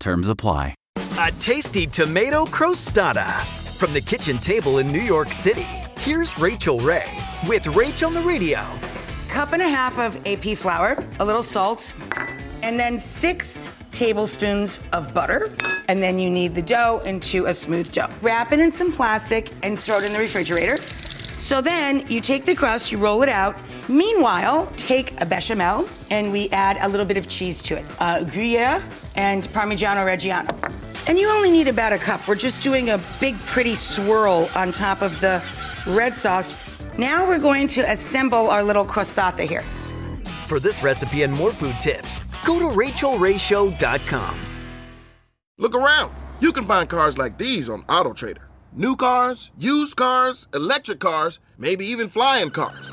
Terms apply. A tasty tomato crostata. From the kitchen table in New York City, here's Rachael Ray with Rach on the Radio. Cup and a half of AP flour, a little salt, and then six tablespoons of butter. And then you knead the dough into a smooth dough. Wrap it in some plastic and throw it in the refrigerator. So then you take the crust, you roll it out. Meanwhile, take a bechamel and we add a little bit of cheese to it. Uh, Gruyere and Parmigiano Reggiano. And you only need about a cup. We're just doing a big, pretty swirl on top of the red sauce. Now we're going to assemble our little crostata here. For this recipe and more food tips, go to rachaelrayshow.com. Look around. You can find cars like these on AutoTrader. New cars, used cars, electric cars, maybe even flying cars.